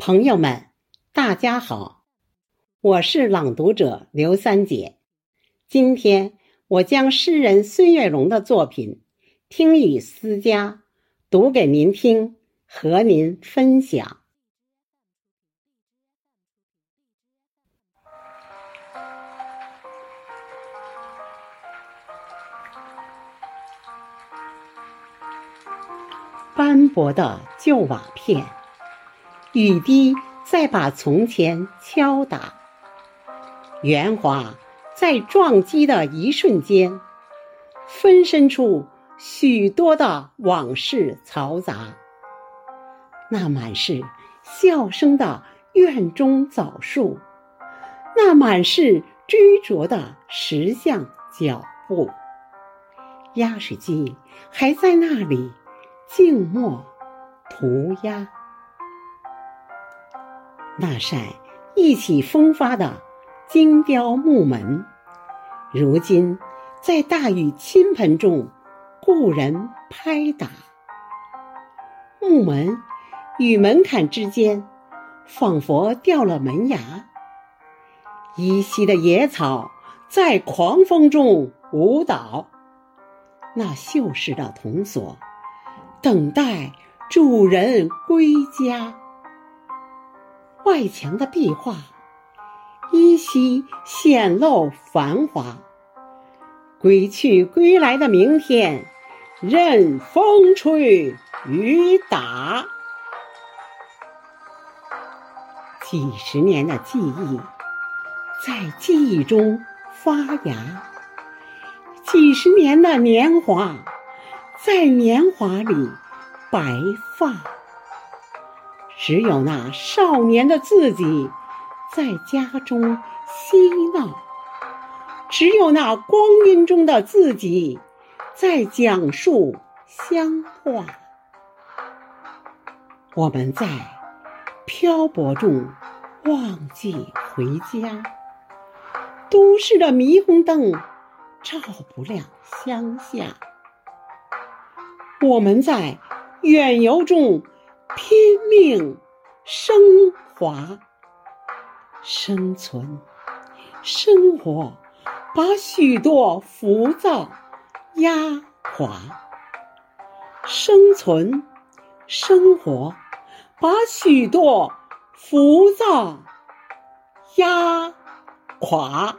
朋友们，大家好，我是朗读者刘三姐。今天我将诗人孙月荣的作品《听雨思家》读给您听，和您分享。斑驳的旧瓦片。雨滴在把从前敲打，圆滑在撞击的一瞬间，分身出许多的往事嘈杂。那满是笑声的院中枣树，那满是追逐的石像脚步，压水机还在那里静默涂鸦。那扇意气风发的精雕木门，如今在大雨倾盆中，故人拍打。木门与门槛之间，仿佛掉了门牙。依稀的野草在狂风中舞蹈。那锈蚀的铜锁，等待主人归家。外墙的壁画依稀显露繁华，归去归来的明天，任风吹雨打。几十年的记忆在记忆中发芽，几十年的年华在年华里白发。只有那少年的自己在家中嬉闹，只有那光阴中的自己在讲述乡话。我们在漂泊中忘记回家，都市的霓虹灯照不亮乡下。我们在远游中。拼命升华，生存，生活把许多浮躁压垮。生存，生活把许多浮躁压垮。